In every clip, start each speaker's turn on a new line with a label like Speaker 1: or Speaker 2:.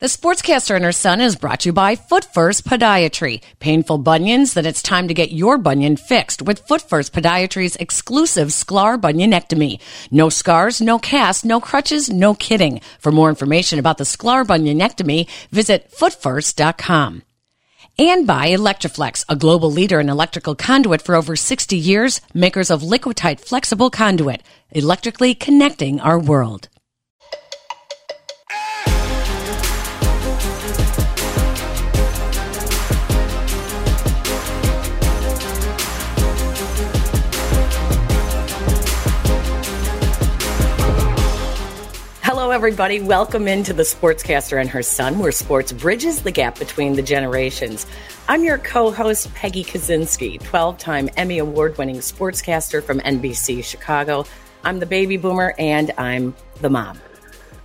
Speaker 1: The Sportscaster and her son is brought to you by Foot First Podiatry. Painful bunions? Then it's time to get your bunion fixed with Foot First Podiatry's exclusive Sklar bunionectomy. No scars, no cast, no crutches, no kidding. For more information about the Sklar bunionectomy, visit footfirst.com. And by Electri-Flex, a global leader in electrical conduit for over 60 years, makers of Liquatite flexible conduit, electrically connecting our world. Hello, everybody. Welcome into the Sportscaster and her son, where sports bridges the gap between the generations. I'm your co host, Peggy Kusinski, 12 time Emmy Award winning sportscaster from NBC Chicago. I'm the baby boomer and I'm the mom.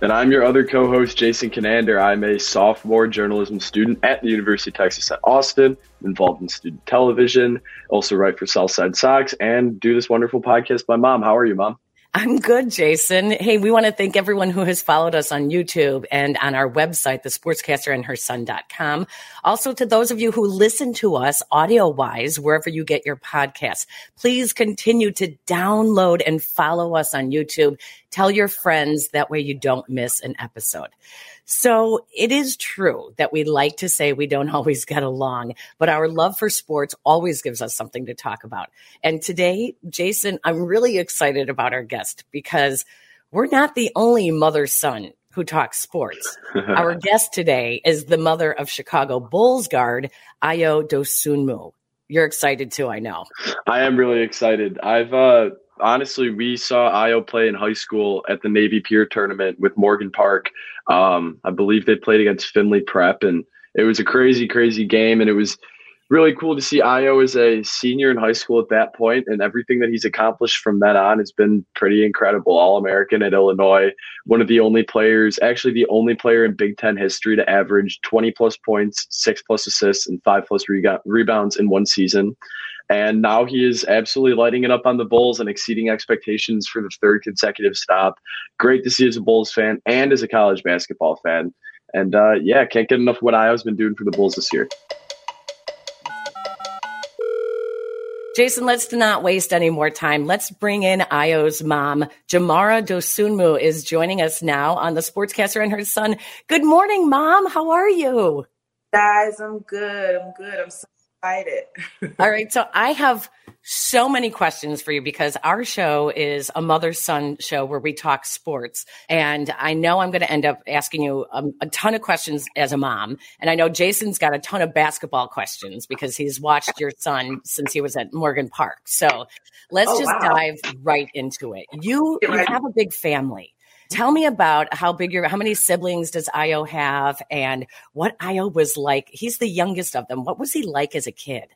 Speaker 2: And I'm your other co host, Jason Conander. I'm a sophomore journalism student at the University of Texas at Austin, involved in student television, also write for Southside Sox, and do this wonderful podcast. My mom, how are you, mom?
Speaker 1: I'm good, Jason. Hey, we want to thank everyone who has followed us on YouTube and on our website, thesportscasterandherson.com. Also to those of you who listen to us audio wise, wherever you get your podcasts, please continue to download and follow us on YouTube. Tell your friends. That way you don't miss an episode. So it is true that we like to say we don't always get along, but our love for sports always gives us something to talk about. And today, Jason, I'm really excited about our guest because we're not the only mother son who talks sports. our guest today is the mother of Chicago Bulls guard, Ayo Dosunmu. You're excited too, I know.
Speaker 2: I am really excited. I've uh honestly, we saw Ayo play in high school at the Navy Pier tournament with Morgan Park. Um, I believe they played against Findlay Prep, and it was a crazy, crazy game. And it was really cool to see Ayo as a senior in high school at that point, and everything that he's accomplished from then on has been pretty incredible. All American at Illinois, one of the only players, actually the only player in Big Ten history to average 20 plus points, six plus assists, and five plus rebounds in one season. And now he is absolutely lighting it up on the Bulls and exceeding expectations for the third consecutive stop. Great to see as a Bulls fan and as a college basketball fan. And uh, yeah, can't get enough of what Ayo's been doing for the Bulls this year.
Speaker 1: Jason, let's not waste any more time. Let's bring in Ayo's mom. Jamara Dosunmu is joining us now on the Sportscaster and her son. Good morning, mom. How are you?
Speaker 3: Guys, I'm good. I'm good. I'm so excited.
Speaker 1: All right. So I have so many questions for you because our show is a mother son show where we talk sports. And I know I'm going to end up asking you a, a, ton of questions as a mom. And I know Jason's got a ton of basketball questions because he's watched your son since he was at Morgan Park. So let's oh, just wow. dive right into it. You, you have a big family. Tell me about how big your, how many siblings does Ayo have and what Ayo was like. He's the youngest of them. What was he like as a kid?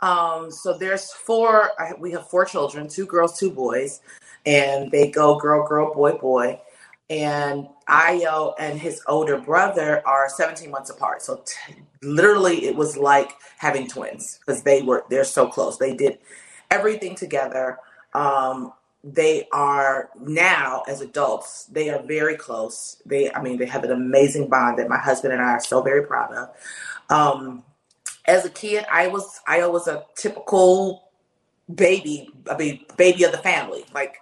Speaker 3: Um, so there's four, we have four children, two girls, two boys, and they go girl, girl, boy, boy. And Ayo and his older brother are 17 months apart. So t- literally it was like having twins because they were, they're so close. They did everything together. Um, they are now as adults they are very close. They i mean they have an amazing bond that my husband and i are so very proud of. Um, as a kid i was i was a typical baby i mean baby of the family like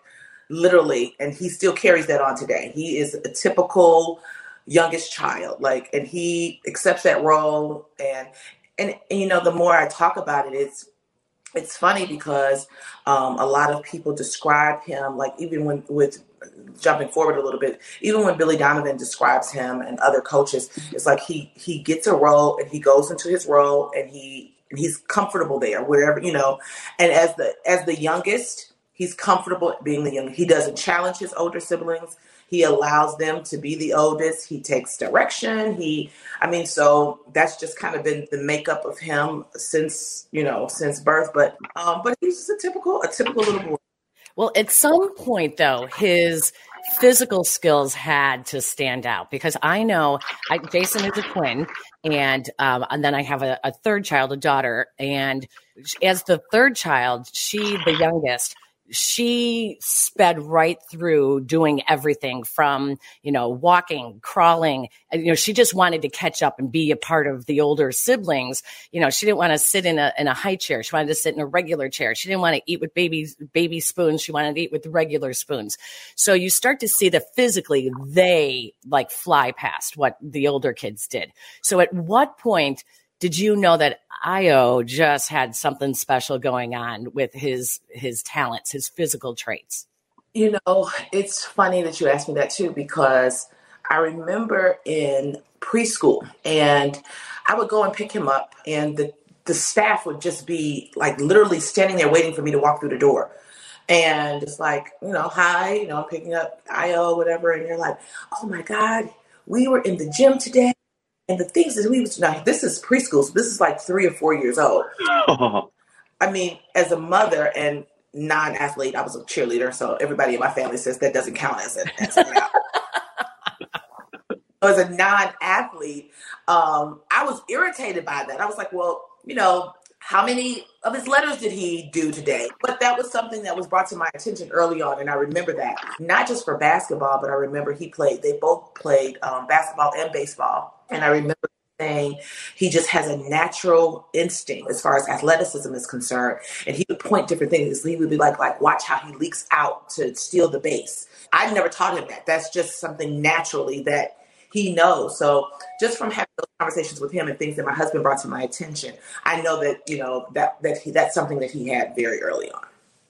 Speaker 3: literally and he still carries that on today. He is a typical youngest child like and he accepts that role and and, and you know the more i talk about it it's it's funny because um, a lot of people describe him like even when with jumping forward a little bit even when billy donovan describes him and other coaches it's like he he gets a role and he goes into his role and he and he's comfortable there wherever you know. And as the as the youngest he's comfortable being the young he doesn't challenge his older siblings he allows them to be the oldest. He takes direction. He, I mean, so that's just kind of been the makeup of him since you know since birth. But um, but he's just a typical a typical little boy.
Speaker 1: Well, at some point though, his physical skills had to stand out because I know I, Jason is a twin, and um, and then I have a, a third child, a daughter, and as the third child, she the youngest she sped right through doing everything from, you know, walking, crawling. Uh, you know, she just wanted to catch up and be a part of the older siblings. You know, she didn't want to sit in a, in a high chair. She wanted to sit in a regular chair. She didn't want to eat with baby, baby spoons. She wanted to eat with regular spoons. So you start to see that physically they like fly past what the older kids did. So at what point did you know that Ayo just had something special going on with his his talents, his physical traits?
Speaker 3: You know, it's funny that you asked me that too because I remember in preschool and I would go and pick him up and the the staff would just be like literally standing there waiting for me to walk through the door. And it's like, you know, hi, you know, I'm picking up Ayo, whatever, and you're like, oh my God, we were in the gym today and the things that we was now this is preschool, so this is like three or four years old. I mean, as a mother and non-athlete, I was a cheerleader, so everybody in my family says that doesn't count as a as, a, as a non-athlete. Um, I was irritated by that. I was like, well, you know, how many of his letters did he do today? But that was something that was brought to my attention early on, and I remember that not just for basketball, but I remember he played. They both played um, basketball and baseball, and I remember saying he just has a natural instinct as far as athleticism is concerned, and he would point different things. He would be like, like watch how he leaks out to steal the base. I've never taught him that. That's just something naturally that he knows. So just from having those conversations with him and things that my husband brought to my attention, I know that you know that that he, that's something that he had very early on.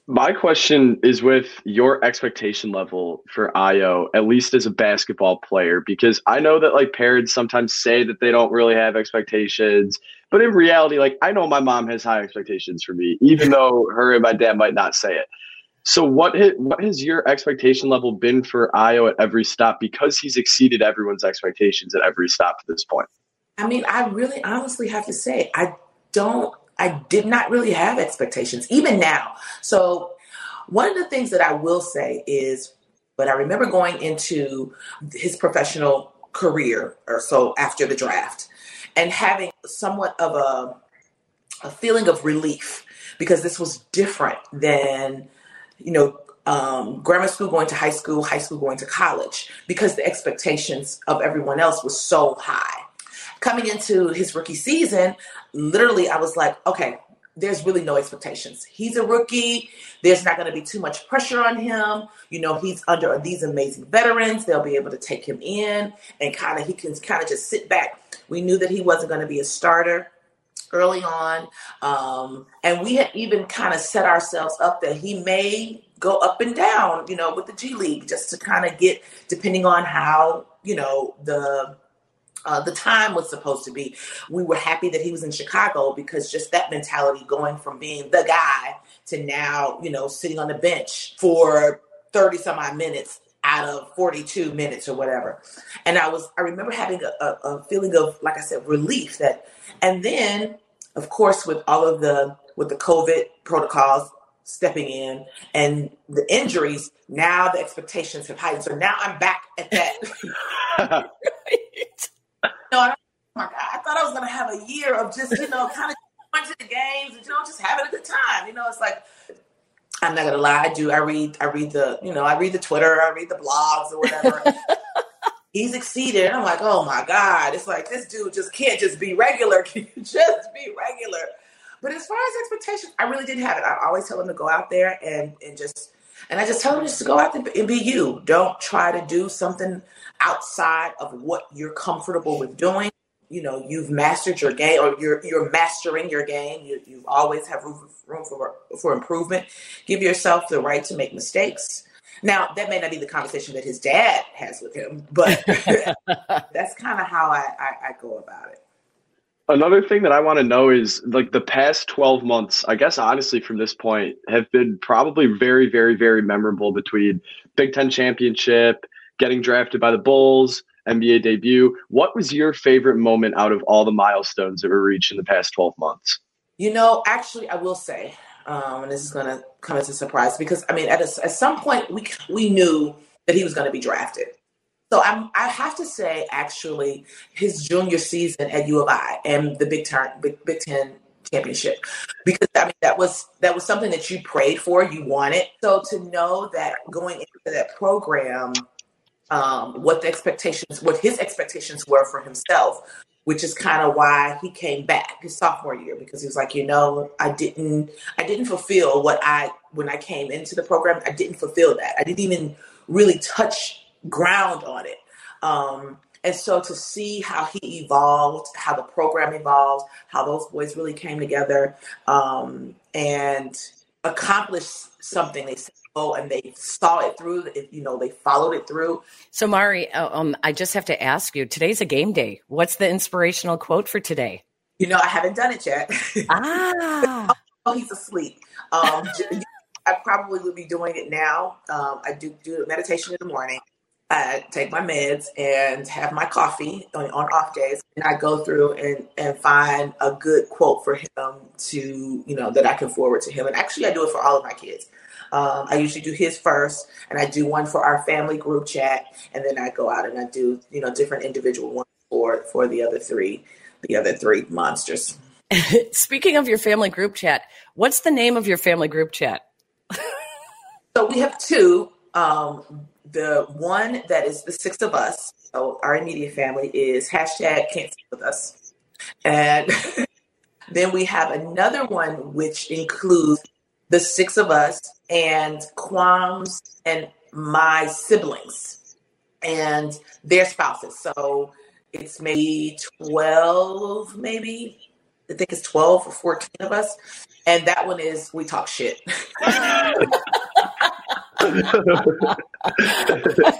Speaker 2: My question is with your expectation level for Ayo, at least as a basketball player, because I know that like parents sometimes say that they don't really have expectations, but in reality, like I know my mom has high expectations for me, even though her and my dad might not say it. So what has, what has your expectation level been for Ayo at every stop because he's exceeded everyone's expectations at every stop to this point?
Speaker 3: I mean, I really honestly have to say I don't I did not really have expectations even now. So one of the things that I will say is but I remember going into his professional career or so after the draft and having somewhat of a a feeling of relief because this was different than you know, um, grammar school going to high school, high school going to college, because the expectations of everyone else was so high. Coming into his rookie season, literally, I was like, okay, there's really no expectations. He's a rookie. There's not going to be too much pressure on him. You know, he's under these amazing veterans. They'll be able to take him in and kind of, he can kind of just sit back. We knew that he wasn't going to be a starter early on. Um, and we had even kind of set ourselves up that he may go up and down, you know, with the G League just to kind of get, depending on how, you know, the uh, the time was supposed to be. We were happy that he was in Chicago because just that mentality going from being the guy to now, you know, sitting on the bench for 30 some odd minutes out of 42 minutes or whatever. And I was, I remember having a, a, a feeling of, like I said, relief that, and then of course, with all of the with the COVID protocols stepping in and the injuries, now the expectations have heightened. So now I'm back at that. I, oh my God, I thought I was gonna have a year of just you know kind of going to the games and you know just having a good time. You know, it's like I'm not gonna lie, I do. I read, I read the, you know, I read the Twitter, I read the blogs or whatever he's exceeded. I'm like, oh my God. It's like this dude just can't just be regular. Can you just be regular? But as far as expectations, I really didn't have it. I always tell him to go out there and, and just and I just tell him just to go out there and be you. Don't try to do something outside of what you're comfortable with doing. You know, you've mastered your game or you're you're mastering your game. You you always have room, room for for improvement. Give yourself the right to make mistakes now, that may not be the conversation that his dad has with him, but that's kind of how I, I, I go about it.
Speaker 2: Another thing that I want to know is like the past 12 months, I guess honestly from this point, have been probably very, very, very memorable between Big Ten championship, getting drafted by the Bulls, NBA debut. What was your favorite moment out of all the milestones that were reached in the past 12 months?
Speaker 3: You know, actually, I will say um, and this is going to come as a surprise because I mean, at, a, at some point we we knew that he was going to be drafted. So I'm, I have to say, actually, his junior season at U of I and the Big Ten Big, Big Ten championship because I mean that was that was something that you prayed for, you wanted. So to know that going into that program, um, what the expectations, what his expectations were for himself, which is kind of why he came back his sophomore year because he was like, you know, I didn't, I didn't fulfill what I when I came into the program. I didn't fulfill that. I didn't even really touch ground on it. Um, and so to see how he evolved, how the program evolved, how those boys really came together um, and accomplished something. They said oh and they saw it through you know they followed it through.
Speaker 1: So mari uh, um, i just have to ask you today's a game day. What's the inspirational quote for today?
Speaker 3: You know i haven't done it yet.
Speaker 1: Ah.
Speaker 3: Oh he's asleep. Um, i probably will be doing it now. Um, i do do meditation in the morning I take my meds and have my coffee on, on, off days, and I go through and, and find a good quote for him to, you know, that I can forward to him. And actually, I do it for all of my kids. Um, I usually do his first, and I do one for our family group chat, and then I go out and I do, you know, different individual ones for for the other three, the other three monsters.
Speaker 1: Speaking of your family group chat, what's the name of your family group chat?
Speaker 3: so we have two. Um, the one that is the six of us, so our immediate family, is hashtag can't sit with us. And then we have another one which includes the six of us and Quam's and my siblings and their spouses. So it's maybe 12, maybe. I think it's 12 or 14 of us. And that one is We Talk Shit.
Speaker 1: I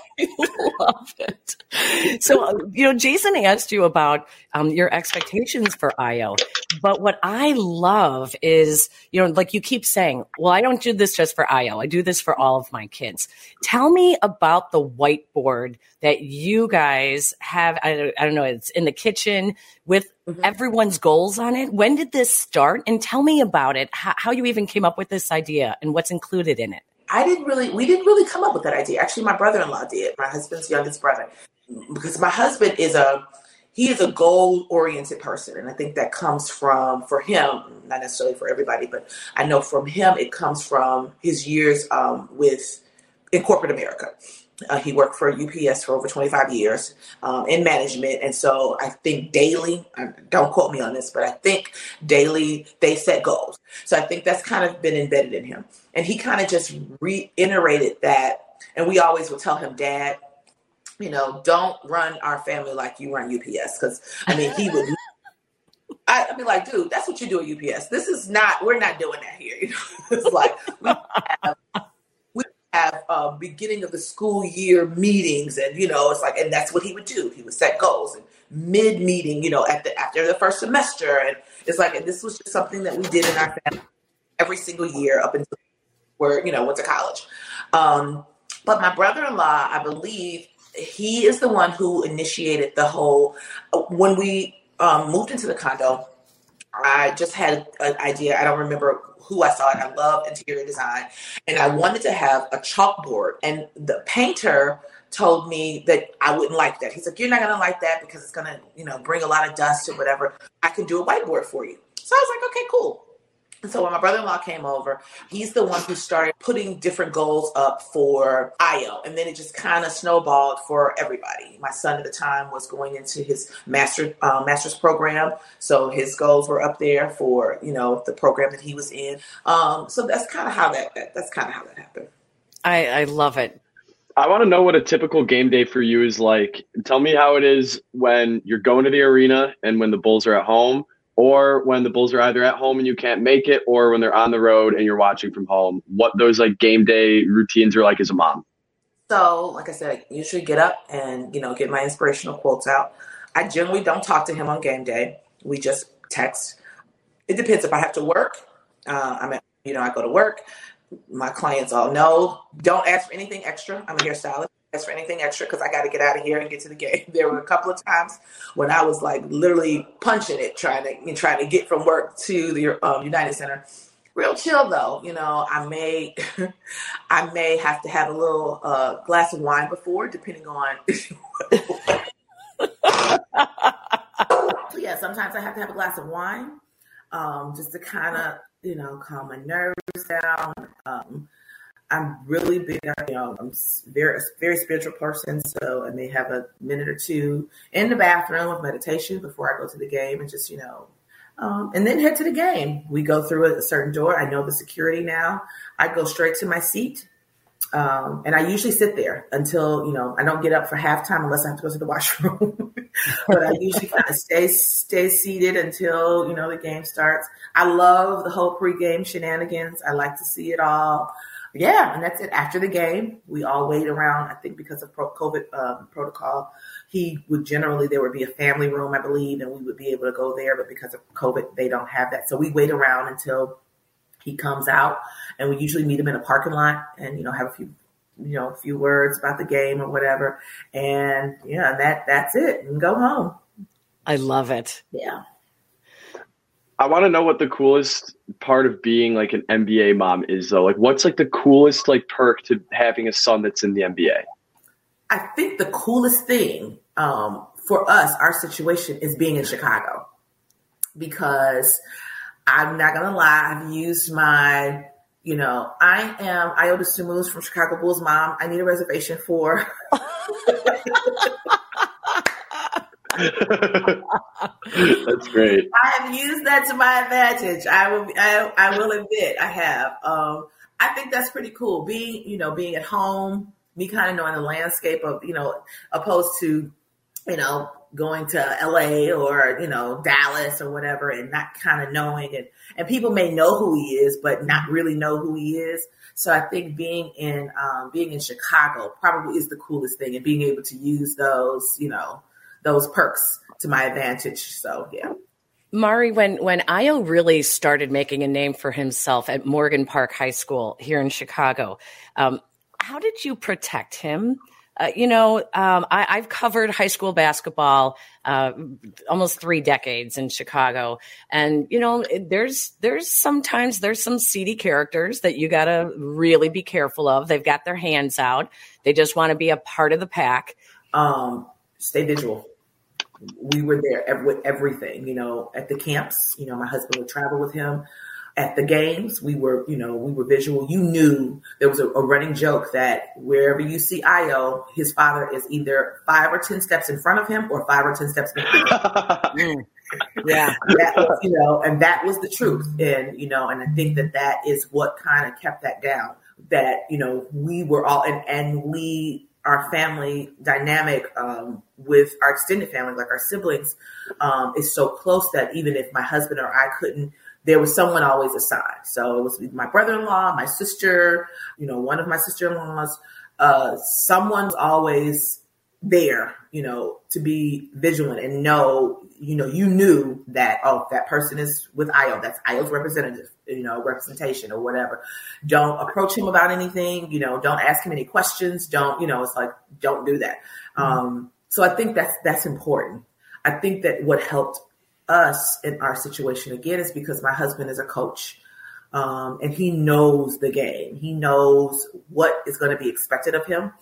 Speaker 1: love it. So, you know, Jason asked you about um, your expectations for Ayo, but what I love is, you know, like you keep saying, well, I don't do this just for Ayo. I do this for all of my kids. Tell me about the whiteboard that you guys have. I, I don't know, it's in the kitchen with mm-hmm. everyone's goals on it. When did this start? And tell me about it, how, how you even came up with this idea and what's included in it.
Speaker 3: I didn't really, we didn't really come up with that idea. Actually, my brother in law did, my husband's youngest brother, because my husband is a, he is a goal oriented person. And I think that comes from, for him, not necessarily for everybody, but I know from him, it comes from his years um, with, in corporate America. Uh, he worked for UPS for over 25 years um, in management. And so I think daily, don't quote me on this, but I think daily they set goals. So I think that's kind of been embedded in him. And he kind of just reiterated that. And we always would tell him, Dad, you know, don't run our family like you run UPS. Because, I mean, he would. I, would be like, dude, that's what you do at UPS. This is not, we're not doing that here. You know? it's like, we have have uh, beginning of the school year meetings, and you know, it's like, and that's what he would do. He would set goals and mid meeting, you know, at the after the first semester, and it's like, and this was just something that we did in our family every single year up until where you know went to college. Um, but my brother-in-law, I believe, he is the one who initiated the whole. Uh, when we um, moved into the condo, I just had an idea. I don't remember who I saw it. I love interior design. And I wanted to have a chalkboard. And the painter told me that I wouldn't like that. He's like, You're not gonna like that because it's gonna, you know, bring a lot of dust or whatever. I can do a whiteboard for you. So I was like, okay, cool. And so when my brother-in-law came over, he's the one who started putting different goals up for Ayo. And then it just kind of snowballed for everybody. My son at the time was going into his master uh, master's program. So his goals were up there for, you know, the program that he was in. Um, so that's kind of how that, that that's kind of how that happened.
Speaker 1: I, I love it.
Speaker 2: I want to know what a typical game day for you is like. Tell me how it is when you're going to the arena and when the Bulls are at home or when the Bulls are either at home and you can't make it, or when they're on the road and you're watching from home, what those like game day routines are like as a mom.
Speaker 3: So, like I said, I usually get up and, you know, get my inspirational quotes out. I generally don't talk to him on game day. We just text. It depends if I have to work. Uh, I'm at, you know, I go to work. My clients all know, don't ask for anything extra. I'm a hairstylist for anything extra because I got to get out of here and get to the game. There were a couple of times when I was like literally punching it, trying to trying to get from work to the um, United Center. Real chill though, you know. I may, I may have to have a little uh, glass of wine before, depending on. yeah, sometimes I have to have a glass of wine. um, just to kind of, you know, calm my nerves down. Um, I'm really big on, you know, I'm very, very spiritual person. So I may have a minute or two in the bathroom of meditation before I go to the game and just, you know, um, and then head to the game. We go through a certain door. I know the security now. I go straight to my seat. Um, and I usually sit there until, you know, I don't get up for halftime unless I have to go to the washroom. but I usually kind of stay, stay seated until, you know, the game starts. I love the whole pregame shenanigans. I like to see it all. Yeah, and that's it. After the game, we all wait around. I think because of COVID um, protocol, he would generally there would be a family room, I believe, and we would be able to go there. But because of COVID, they don't have that. So we wait around until he comes out, and we usually meet him in a parking lot, and you know have a few, you know, a few words about the game or whatever. And yeah, that that's it, and go home.
Speaker 1: I love it.
Speaker 3: Yeah.
Speaker 2: I want to know what the coolest part of being like an NBA mom is though. Like what's like the coolest like perk to having a son that's in the NBA?
Speaker 3: I think the coolest thing um, for us, our situation is being in Chicago because I'm not gonna lie, I've used my, you know, I am Ayo Dosunmu from Chicago Bulls mom. I need a reservation for
Speaker 2: That's great.
Speaker 3: I have used that to my advantage. I will. I, I will admit I have. Um, I think that's pretty cool. Being, you know, being at home, me kind of knowing the landscape of, you know, opposed to, you know, going to LA or, you know, Dallas or whatever and not kind of knowing it. And people may know who he is, but not really know who he is. So I think being in, um, being in Chicago probably is the coolest thing and being able to use those, you know, those perks to my advantage. So yeah.
Speaker 1: Mari, when when Ayo really started making a name for himself at Morgan Park High School here in Chicago, um, how did you protect him? Uh, you know, um, I, have covered high school basketball uh, almost three decades in Chicago, and you know, there's there's sometimes there's some seedy characters that you got to really be careful of. They've got their hands out. They just want to be a part of the pack.
Speaker 3: Um, stay visual we were there with everything, you know, at the camps, you know, my husband would travel with him. At the games, we were, you know, we were visual. You knew there was a, a running joke that wherever you see Ayo, his father is either five or 10 steps in front of him or five or 10 steps behind him. Mm. yeah, that was, you know, and that was the truth. And, you know, and I think that that is what kind of kept that down that, you know, we were all, and, and we, our family dynamic um, with our extended family, like our siblings, um, is so close that even if my husband or I couldn't, there was someone always aside. So it was my brother-in-law, my sister, you know, one of my sister-in-laws. Uh, someone's always there, you know, to be vigilant and know, you know, you knew that, oh, that person is with Ayo. That's Ayo's representative, you know, representation or whatever. Don't approach him about anything, you know, don't ask him any questions. Don't, you know, it's like, don't do that. Mm-hmm. Um, so I think that's, that's important. I think that what helped us in our situation again is because my husband is a coach. Um, and he knows the game. He knows what is going to be expected of him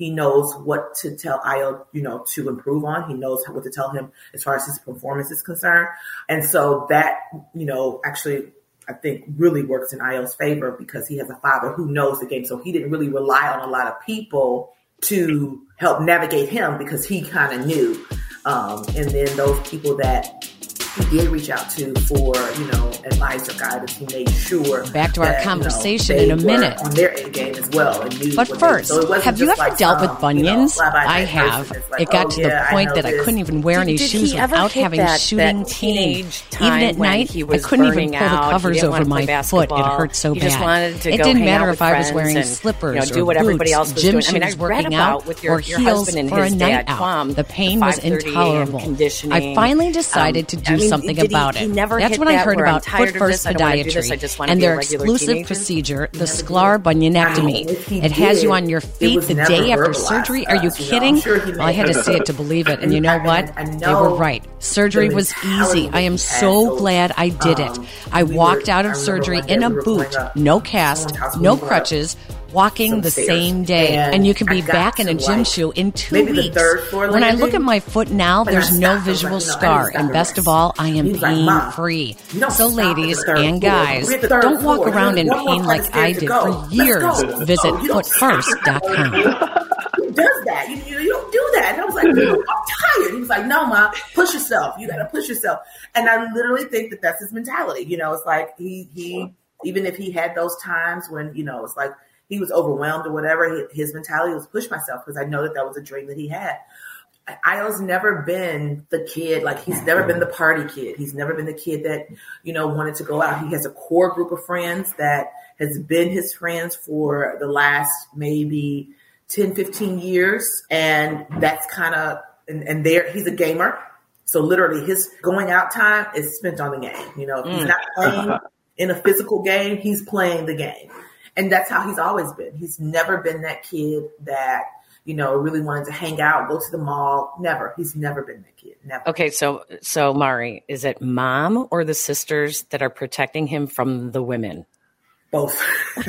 Speaker 3: he knows what to tell Ayo, you know, to improve on. He knows what to tell him as far as his performance is concerned. And so that, you know, actually I think really works in Ayo's favor because he has a father who knows the game. So he didn't really rely on a lot of people to help navigate him because he kind of knew. Um, and then those people that he did reach out to for you know advice or guidance. He made sure.
Speaker 1: Back to our that, conversation you know, in a minute
Speaker 3: on their end game as well.
Speaker 1: but first, so have you ever like dealt with bunions? You know, I have. Like, it got oh, to yeah, the point that I couldn't even wear did, any did shoes without having that, shooting that teenage pain. Even at night, I couldn't even pull the covers over my foot. It hurt so bad. It didn't matter if I was wearing slippers or boots, gym shoes, working out, or heels for a night out. The pain was intolerable. I finally decided to do something about it. That's when I heard about Foot First Podiatry and their exclusive procedure, the Sklar bunionectomy. It has you on your feet the day after surgery. Are you kidding? Well, I had to see it to believe it. And you know what? They were right. Surgery was easy. I am so glad I did it. I walked out of surgery in a boot, no cast, no crutches
Speaker 4: walking the
Speaker 3: stairs.
Speaker 4: same day, and,
Speaker 3: And
Speaker 4: you can be back in a gym
Speaker 3: like,
Speaker 4: shoe in two weeks. when I look at my foot now, there's no
Speaker 3: stopped. I was
Speaker 4: visual
Speaker 3: like, you know, I need
Speaker 4: scar,
Speaker 3: stop
Speaker 4: and best of all, I am
Speaker 3: was like,
Speaker 4: pain free. So,
Speaker 3: stop at the
Speaker 4: ladies and guys,
Speaker 3: We're at the third
Speaker 4: don't walk
Speaker 3: floor.
Speaker 4: around in
Speaker 3: There's one more
Speaker 4: pain like I did for years.
Speaker 3: Oh, Visit
Speaker 4: footfirst.com.
Speaker 3: Who does that? You, you, you don't do that. And I was like, no, I'm tired. He was like, no, ma, push yourself. You got to push yourself. And I literally think that that's his mentality. You know, it's like he, he, even if he had those times when, you know, it's like he was overwhelmed or whatever, his mentality was push myself because I know that that was a dream that he had. Ayo's never been the kid, like he's never been the party kid. He's never been the kid that, you know, wanted to go out. He has a core group of friends that has been his friends for the last maybe 10, 15 years. And that's kind of, and, and there, he's a gamer. So literally his going out time is spent on the game. You know, if he's mm. not playing in a physical game, he's playing the game. And that's how he's always been. He's never been that kid that, you know, really wanted to hang out, go to the mall. Never. He's never been that kid. Never.
Speaker 1: Okay, so so Mari, is it mom or the sisters that are protecting him from the women?
Speaker 3: Both.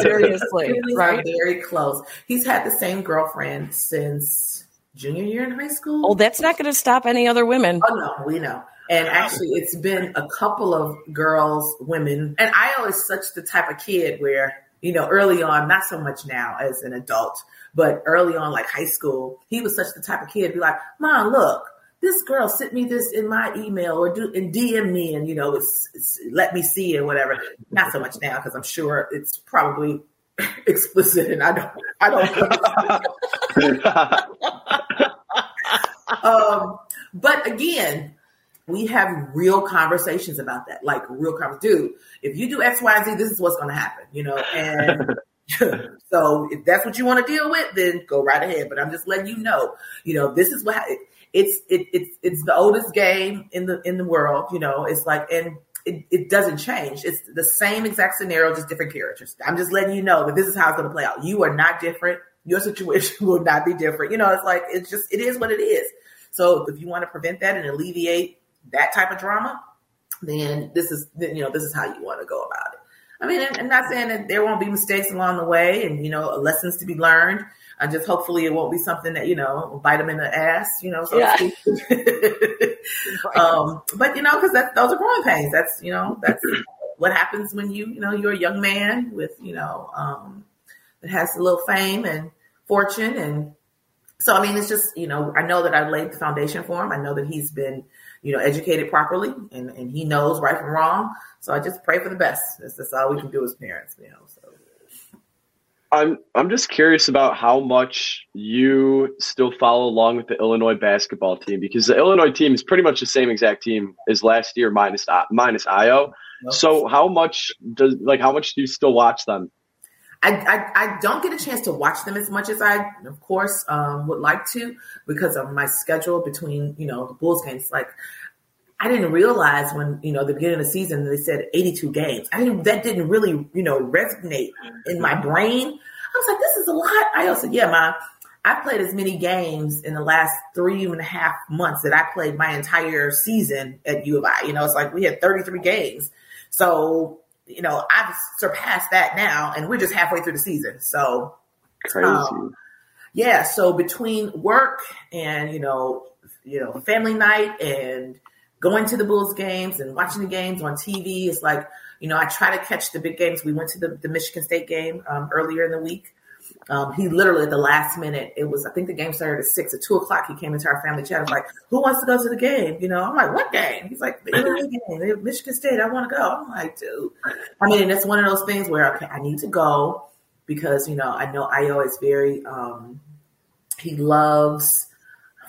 Speaker 1: Seriously, right?
Speaker 3: very close. He's had the same girlfriend since junior year in high school.
Speaker 1: Oh, that's not going to stop any other women.
Speaker 3: Oh no, we know. And actually, it's been a couple of girls, women, and I always such the type of kid where you know early on, not so much now as an adult, but early on, like high school, he was such the type of kid to be like, "Mom, look." This girl sent me this in my email or do and DM me and you know it's, it's let me see it whatever. Not so much now because I'm sure it's probably explicit and I don't I don't um, but again, we have real conversations about that, like real conversations. Dude, if you do X, Y, Z, this is what's going to happen, you know. And so, if that's what you want to deal with, then go right ahead. But I'm just letting you know, you know, this is what it, it's it, it's it's the oldest game in the in the world, you know. It's like and. It, it doesn't change. It's the same exact scenario, just different characters. I'm just letting you know that this is how it's going to play out. You are not different. Your situation will not be different. You know, it's like it's just it is what it is. So if you want to prevent that and alleviate that type of drama, then this is then, you know this is how you want to go about it. I mean, I'm not saying that there won't be mistakes along the way and you know lessons to be learned. I just hopefully it won't be something that you know bite them in the ass, you know. So
Speaker 1: Yeah.
Speaker 3: to speak. um, but you know, because that those are growing pains. That's you know that's what happens when you you know you're a young man with you know um, that has a little fame and fortune and so I mean, it's just you know, I know that I laid the foundation for him. I know that he's been you know educated properly, and and he knows right from wrong. So I just pray for the best. That's, that's all we can do as parents, you know. So
Speaker 2: I'm I'm just curious about how much you still follow along with the Illinois basketball team because the Illinois team is pretty much the same exact team as last year minus uh, minus Ayo. So how much does like how much do you still watch them?
Speaker 3: I, I, I don't get a chance to watch them as much as I, of course, um, would like to because of my schedule between, you know, the Bulls games. Like, I didn't realize when, you know, the beginning of the season, they said 82 games. I didn't, that didn't really, you know, resonate in my brain. I was like, this is a lot. I also, yeah, my, I played as many games in the last three and a half months that I played my entire season at U of I. You know, it's like we had 33 games. So, you know, I've surpassed that now, and we're just halfway through the season. So,
Speaker 2: Crazy.
Speaker 3: um, yeah. So between work and you know, you know, family night and going to the Bulls games and watching the games on TV, it's like you know, I try to catch the big games. We went to the, the Michigan State game um, earlier in the week. Um, he literally at the last minute, it was, I think the game started at six. At two o'clock, he came into our family chat. I was like, who wants to go to the game? You know, I'm like, what game? He's like, the game, Michigan State. I want to go. I'm like, dude. I mean, it's one of those things where, okay, I need to go because, you know, I know Ayo is very, um, he loves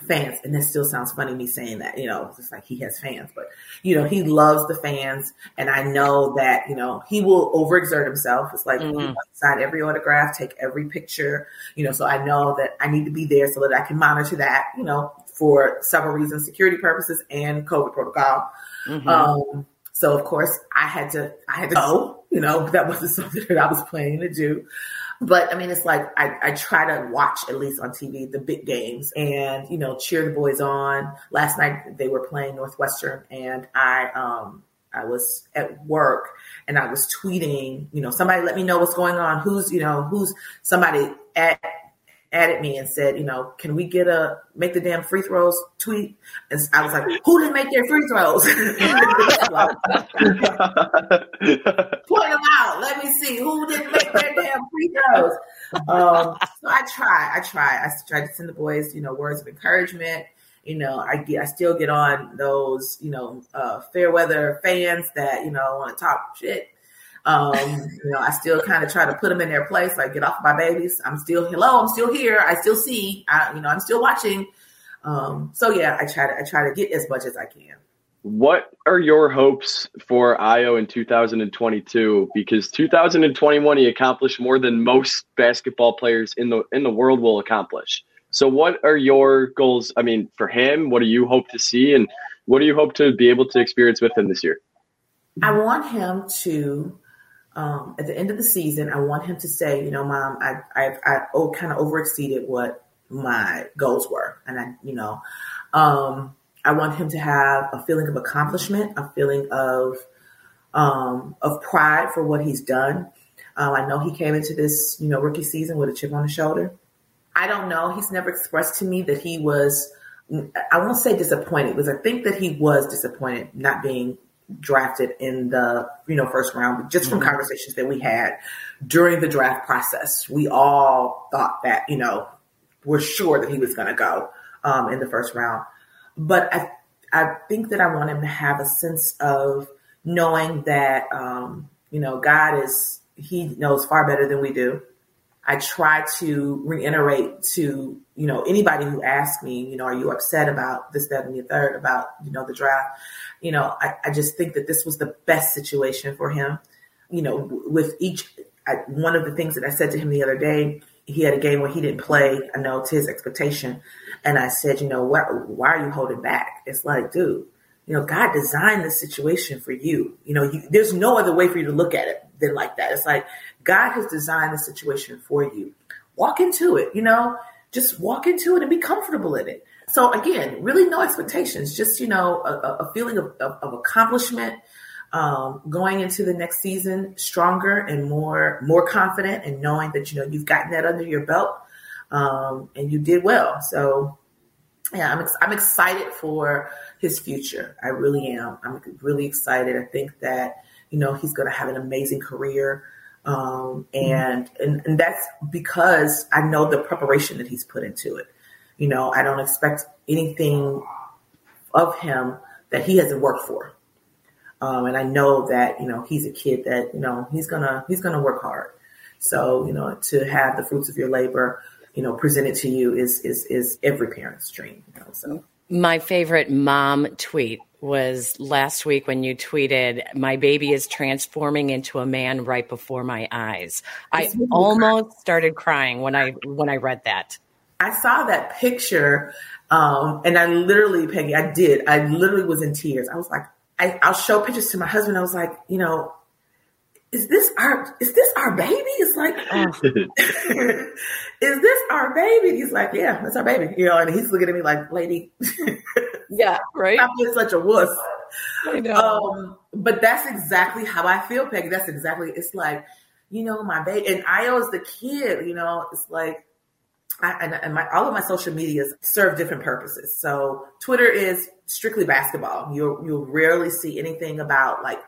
Speaker 3: fans. And that still sounds funny, me saying that, you know, it's like he has fans, but, you know, he loves the fans. And I know that, you know, he will overexert himself. It's like,
Speaker 1: Mhm.
Speaker 3: to sign every autograph, take every picture, you know, so I know that I need to be there so that I can monitor that, you know, for several reasons, security purposes and COVID protocol.
Speaker 1: Mhm.
Speaker 3: Um, so of course I had to, I had to go, you know, that wasn't something that I was planning to do. But I mean, it's like I, I try to watch at least on TV the big games and you know cheer the boys on. Last night they were playing Northwestern, and I um I was at work and I was tweeting, you know, somebody let me know what's going on. Who's, you know, who's somebody at added me and said, you know, can we get a make the damn free throws tweet? And I was like, who didn't make their free throws? Point them out. Let me see who didn't make their damn free throws. Um, so I try. I try. I try to send the boys, you know, words of encouragement. You know, I get, I still get on those, you know, uh, fair weather fans that you know want to talk shit um, you know, I still kind of try to put them in their place, like get off my babies. I'm still hello, I'm still here. I still see. I, you know, I'm still watching. Um, so yeah, I try to I try to get as much as I can.
Speaker 2: What are your hopes for Ayo in 2022? Because 2021 he accomplished more than most basketball players in the in the world will accomplish. So what are your goals? I mean, for him, what do you hope to see and what do you hope to be able to experience with him this year?
Speaker 3: I want him to um, at the end of the season, I want him to say, you know, mom, I, I, I oh, kind of overexceeded what my goals were. And I, you know, um, I want him to have a feeling of accomplishment, a feeling of, um, of pride for what he's done. Um, I know he came into this, you know, rookie season with a chip on his shoulder. I don't know. He's never expressed to me that he was, I won't say disappointed because I think that he was disappointed not being drafted in the you know first round, but just from mm-hmm. conversations that we had during the draft process, we all thought that you know we're sure that he was going to go um, in the first round. But I I think that I want him to have a sense of knowing that um, you know God is He knows far better than we do. I try to reiterate to you know anybody who asks me, you know, are you upset about this, that, and the third about you know the draft? you know, I, I just think that this was the best situation for him. You know, with each, I, one of the things that I said to him the other day, he had a game where he didn't play, I know, to his expectation. And I said, you know, why, why are you holding back? It's like, dude, you know, God designed this situation for you. You know, you, there's no other way for you to look at it than like that. It's like God has designed the situation for you. Walk into it, you know, just walk into it and be comfortable in it. So again, really no expectations, just, you know, a, a feeling of, of, of accomplishment, um, going into the next season stronger and more, more confident and knowing that, you know, you've gotten that under your belt, um, and you did well. So yeah, I'm, ex- I'm excited for his future. I really am. I'm really excited. I think that, you know, he's going to have an amazing career. Um, and, and, and that's because I know the preparation that he's put into it. You know, I don't expect anything of him that he hasn't worked for. Um, and I know that, you know, he's a kid that, you know, he's gonna, he's gonna work hard. So, you know, to have the fruits of your labor, you know, presented to you is, is, is every parent's dream, you know, so.
Speaker 1: My favorite mom tweet was last week when you tweeted, "My baby is transforming into a man right before my eyes." I almost started crying when I when I read that.
Speaker 3: I saw that picture, um, and I literally, Peggy, I did. I literally was in tears. I was like, I, I'll show pictures to my husband. I was like, you know, is this our is this our baby? It's like, oh. is this our baby? He's like, yeah, that's our baby. You know, and he's looking at me like, lady,
Speaker 1: yeah, right.
Speaker 3: I'm being such a wuss. I know. Um, but that's exactly how I feel, Peggy. That's exactly. It's like, you know, my baby, and I was the kid. You know, it's like I, and, and my, all of my social medias serve different purposes. So Twitter is strictly basketball. You'll, you'll rarely see anything about like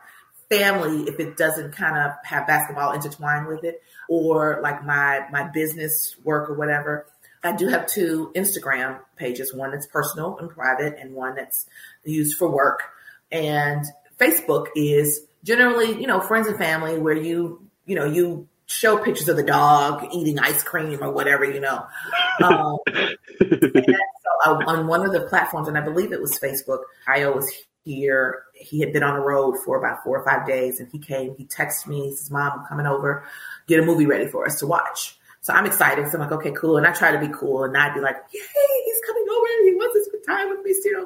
Speaker 3: family if it doesn't kind of have basketball intertwined with it or like my, my business work or whatever. I do have two Instagram pages, one that's personal and private and one that's used for work. And Facebook is generally, you know, friends and family where you, you know, you show pictures of the dog eating ice cream or whatever, you know. Um, so I, on one of the platforms, and I believe it was Facebook, Ayo was here. He had been on the road for about four or five days, and he came. He texted me. He says, "Mom, I'm coming over. Get a movie ready for us to watch." So I'm excited. So I'm like, "Okay, cool." And I try to be cool and not be like, "Yay, he's coming over. He wants to spend time with me still."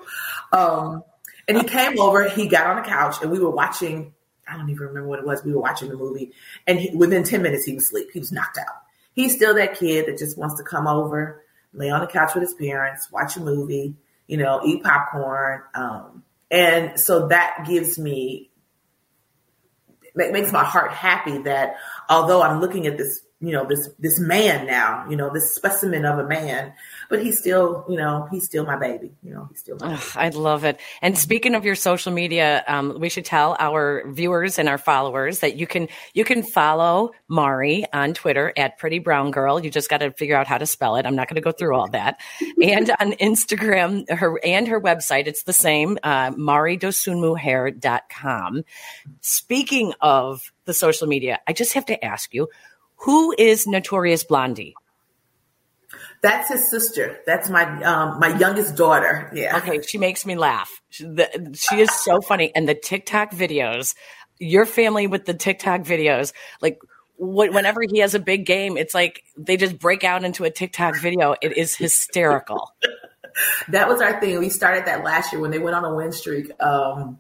Speaker 3: Um, and he came over. He got on the couch, and we were watching I don't even remember what it was. We were watching the movie, and he, within 10 minutes, he was asleep. He was knocked out. He's still that kid that just wants to come over, lay on the couch with his parents, watch a movie, you know, eat popcorn. Um, and so that gives me makes my heart happy that although I'm looking at this you know this this man now you know this specimen of a man but he's still you know he's still my baby you know he's still
Speaker 1: i love it. And speaking of your social media um, we should tell our viewers and our followers that you can you can follow mari on twitter at pretty brown girl. You just got to figure out how to spell it. I'm not going to go through all that. And on instagram her and her website it's the same uh, maridosunmuhair.com speaking of the social media i just have to ask you who is Notorious Blondie?
Speaker 3: That's his sister. That's my um, my youngest daughter. Yeah.
Speaker 1: Okay, she makes me laugh. She, the, she is so funny, and the TikTok videos. Your family with the TikTok videos, like whenever he has a big game, it's like they just break out into a TikTok video. It is hysterical.
Speaker 3: that was our thing. We started that last year when they went on a win streak. Um,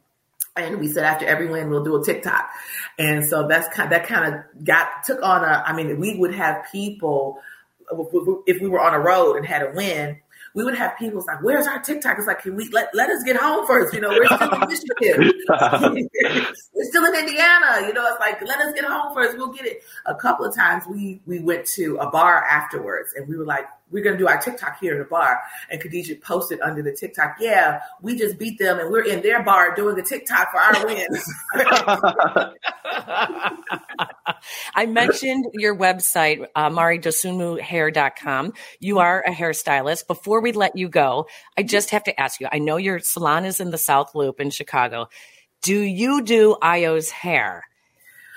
Speaker 3: and we said after every win we'll do a TikTok, and so that's kind that kind of got took on a. I mean, we would have people if we were on a road and had a win. We would have people like, "Where's our TikTok?" It's like, "Can we let let us get home first? You know, we're still in Michigan, we're still in Indiana. You know, it's like let us get home first. We'll get it." A couple of times we we went to a bar afterwards, and we were like, we're going to do our TikTok here in the bar. And Khadijah posted under the TikTok, yeah, we just beat them and we're in their bar doing a TikTok for our wins.
Speaker 1: I mentioned your website, uh, maridosunmuhair.com. You are a hairstylist. Before we let you go, I just have to ask you, I know your salon is in the South Loop in Chicago. Do you do Ayo's hair?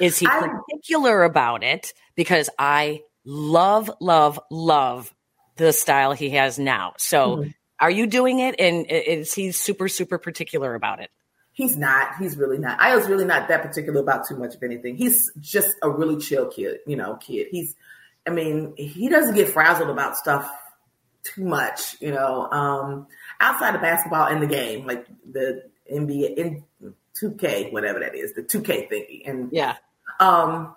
Speaker 1: Is he particular about it? Because I love, love, love the style he has now. So mm-hmm. are you doing it? And is he super, super particular about it?
Speaker 3: He's not. He's really not. I was really not that particular about too much of anything. He's just a really chill kid, you know, kid. He's, I mean, he doesn't get frazzled about stuff too much, you know, um, outside of basketball and the game, like the NBA in 2K, whatever that is, the 2K thingy. And
Speaker 1: yeah.
Speaker 3: Um,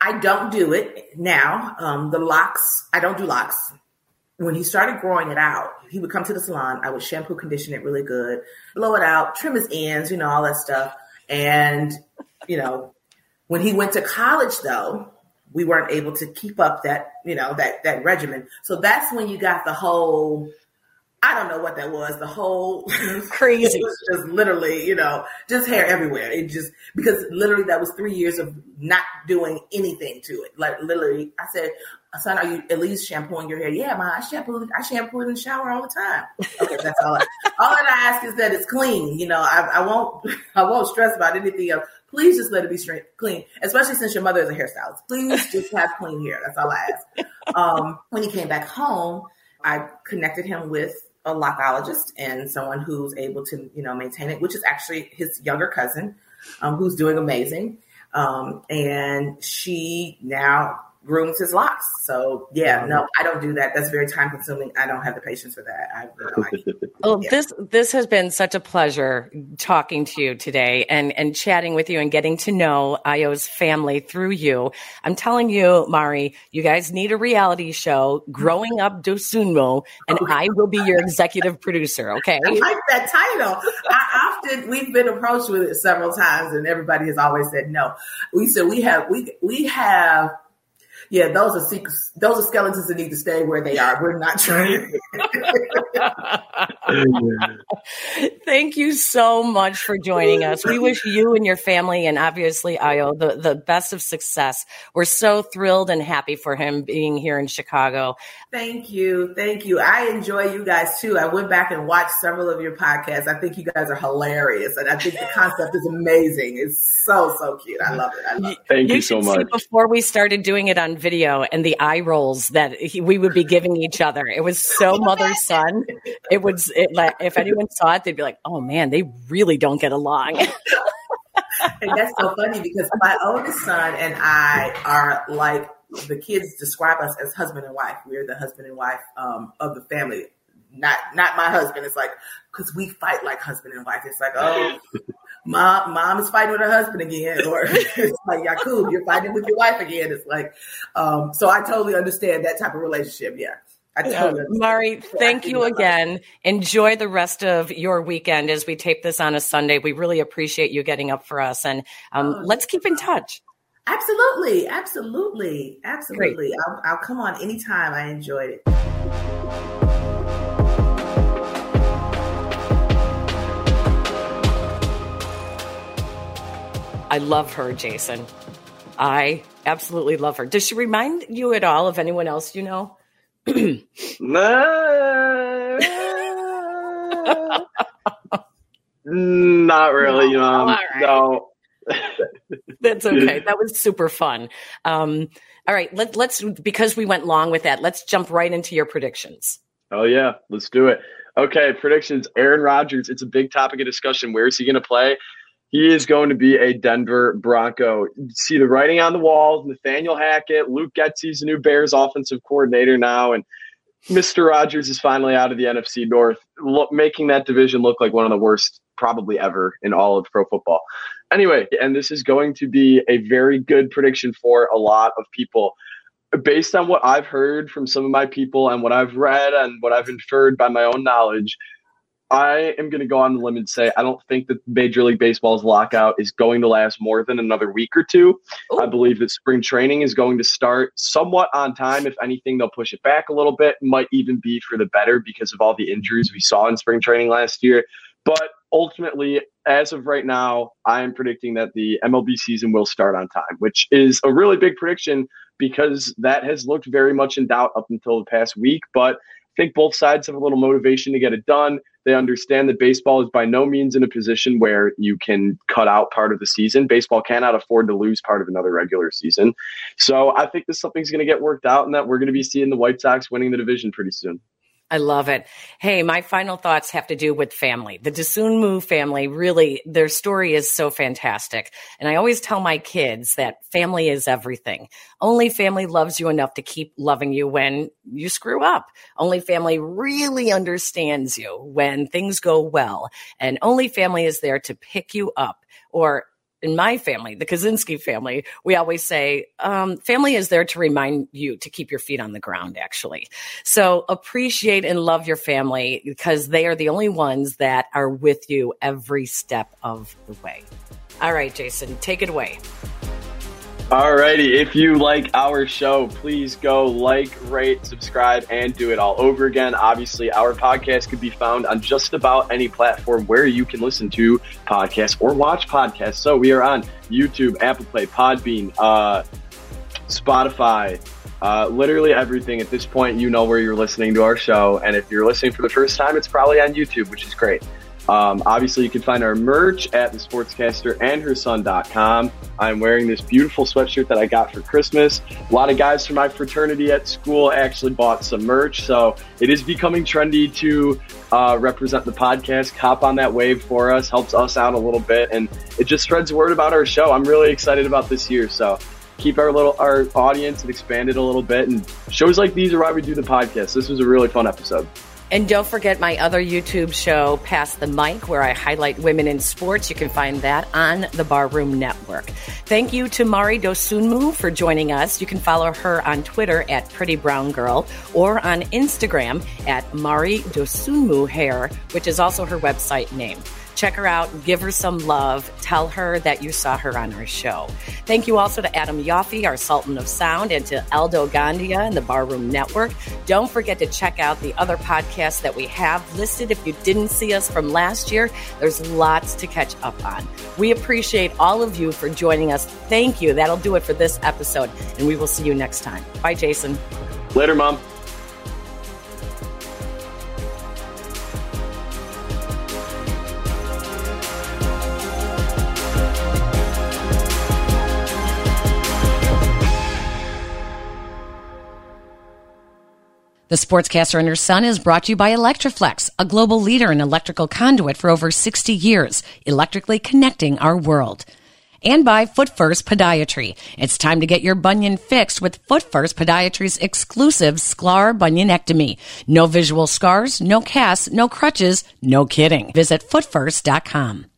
Speaker 3: I don't do it now. Um, the locks, I don't do locks when he started growing it out, he would come to the salon. I would shampoo, condition it really good, blow it out, trim his ends, you know, all that stuff. And, you know, when he went to college though, we weren't able to keep up that, you know, that, that regimen. So that's when you got the whole, I don't know what that was, the whole
Speaker 1: crazy.
Speaker 3: it was just literally, you know, just hair everywhere. It just, because literally that was three years of not doing anything to it. Like literally, I said, son, are you at least shampooing your hair? Yeah, ma, I shampoo, I shampoo it in the shower all the time. Okay, that's all. I, all that I ask is that it's clean. You know, I, I won't, I won't stress about anything else. Please just let it be straight, clean. Especially since your mother is a hairstylist. Please just have clean hair. That's all I ask. Um, when he came back home, I connected him with a lockologist and someone who's able to, you know, maintain it, which is actually his younger cousin, um, who's doing amazing. Um, and she now grooms his locks. So yeah, no, I don't do that. That's very time consuming. I don't have the patience for that. I,
Speaker 1: you know, well, yeah. this this has been such a pleasure talking to you today and and chatting with you and getting to know Ayo's family through you. I'm telling you, Mari, you guys need a reality show, Growing Up Dosunmu, and I will be your executive producer. Okay,
Speaker 3: I like that title. I often we've been approached with it several times, and everybody has always said no. We said we have we we have yeah, those are secrets. Those are skeletons that need to stay where they are. We're not trying.
Speaker 1: Thank you so much for joining us. We wish you and your family, and obviously Ayo, the, the best of success. We're so thrilled and happy for him being here in Chicago.
Speaker 3: Thank you. Thank you. I enjoy you guys too. I went back and watched several of your podcasts. I think you guys are hilarious, and I think the concept is amazing. It's so so cute. I love it. I love it.
Speaker 2: Thank you, you so much.
Speaker 1: Before we started doing it on video and the eye rolls that he, we would be giving each other. It was so mother son. It was it, like if anyone saw it, they'd be like, "Oh man, they really don't get along."
Speaker 3: and that's so funny because my oldest son and I are like the kids describe us as husband and wife. We're the husband and wife um, of the family. Not not my husband. It's like because we fight like husband and wife. It's like oh mom, mom is fighting with her husband again, or it's like Yakub, you're fighting with your wife again. It's like, um, so I totally understand that type of relationship. Yeah, I totally
Speaker 1: Mari, thank you again. Enjoy the rest of your weekend as we tape this on a Sunday. We really appreciate you getting up for us, and um,
Speaker 3: Oh,
Speaker 1: let's keep in touch.
Speaker 3: Absolutely, absolutely, absolutely. I'll, I'll come on anytime. I enjoyed it.
Speaker 1: I love her, Jason. I absolutely love her. Does she remind you at all of anyone else you know?
Speaker 2: Not really,
Speaker 1: All
Speaker 2: um,
Speaker 1: right.
Speaker 2: no.
Speaker 1: That's okay. That was super fun. Um, all right, let, let's because we went long with that. Let's jump right into your predictions.
Speaker 2: Oh yeah, let's do it. Okay, predictions. Aaron Rodgers. It's a big topic of discussion. Where is he going to play? He is going to be a Denver Bronco. See the writing on the wall. Nathaniel Hackett, Luke Getsy's the new Bears offensive coordinator now, and Mr. Rogers is finally out of the NFC North, making that division look like one of the worst probably ever in all of pro football. Anyway, and this is going to be a very good prediction for a lot of people based on what I've heard from some of my people and what I've read and what I've inferred by my own knowledge, I am going to go on the limb and say I don't think that Major League Baseball's lockout is going to last more than another week or two. I believe that spring training is going to start somewhat on time. If anything, they'll push it back a little bit. Might even be for the better because of all the injuries we saw in spring training last year. But ultimately, as of right now, I am predicting that the MLB season will start on time, which is a really big prediction because that has looked very much in doubt up until the past week. But think both sides have a little motivation to get it done. They understand that baseball is by no means in a position where you can cut out part of the season. Baseball cannot afford to lose part of another regular season. So I think this something's going to get worked out and that we're going to be seeing the White Sox winning the division pretty soon.
Speaker 1: I love it. Hey, my final thoughts have to do with family. The Dosunmu family, really, their story is so fantastic. And I always tell my kids that family is everything. Only family loves you enough to keep loving you when you screw up. Only family really understands you when things go well. And only family is there to pick you up or in my family, the Kaczynski family, we always say um, family is there to remind you to keep your feet on the ground, actually. So appreciate and love your family because they are the only ones that are with you every step of the way. All right, Jason, take it away.
Speaker 2: Alrighty, if you like our show, please go like, rate, subscribe, and do it all over again. Obviously, our podcast could be found on just about any platform where you can listen to podcasts or watch podcasts. So we are on YouTube, Apple Play, Podbean, uh, Spotify, uh, literally everything. At this point, you know where you're listening to our show. And if you're listening for the first time, it's probably on YouTube, which is great. Um, obviously, you can find our merch at the sportscaster and her son.com. I'm wearing this beautiful sweatshirt that I got for Christmas. A lot of guys from my fraternity at school actually bought some merch. So it is becoming trendy to uh, represent the podcast. Hop on that wave for us, helps us out a little bit, and it just spreads word about our show. I'm really excited about this year. So keep our little our audience and expand it a little bit. And shows like these are why we do the podcast. This was a really fun episode.
Speaker 1: And don't forget my other YouTube show, Pass the Mic, where I highlight women in sports. You can find that on the Barroom Network. Thank you to Mari Dosunmu for joining us. You can follow her on Twitter at Pretty Brown Girl or on Instagram at Mari Dosunmu Hair, which is also her website name. Check her out, give her some love, tell her that you saw her on our show. Thank you also to Adam Yaffe, our Sultan of Sound, and to Aldo Gandia and the Barroom Network. Don't forget to check out the other podcasts that we have listed. If you didn't see us from last year, there's lots to catch up on. We appreciate all of you for joining us. Thank you. That'll do it for this episode, and we will see you next time. Bye, Jason.
Speaker 2: Later, Mom.
Speaker 4: The Sportscaster and her son is brought to you by Electri-Flex, a global leader in electrical conduit for over 60 years, electrically connecting our world. And by Foot First Podiatry. It's time to get your bunion fixed with Foot First Podiatry's exclusive Sklar bunionectomy. No visual scars, no casts, no crutches, no kidding. Visit footfirst.com.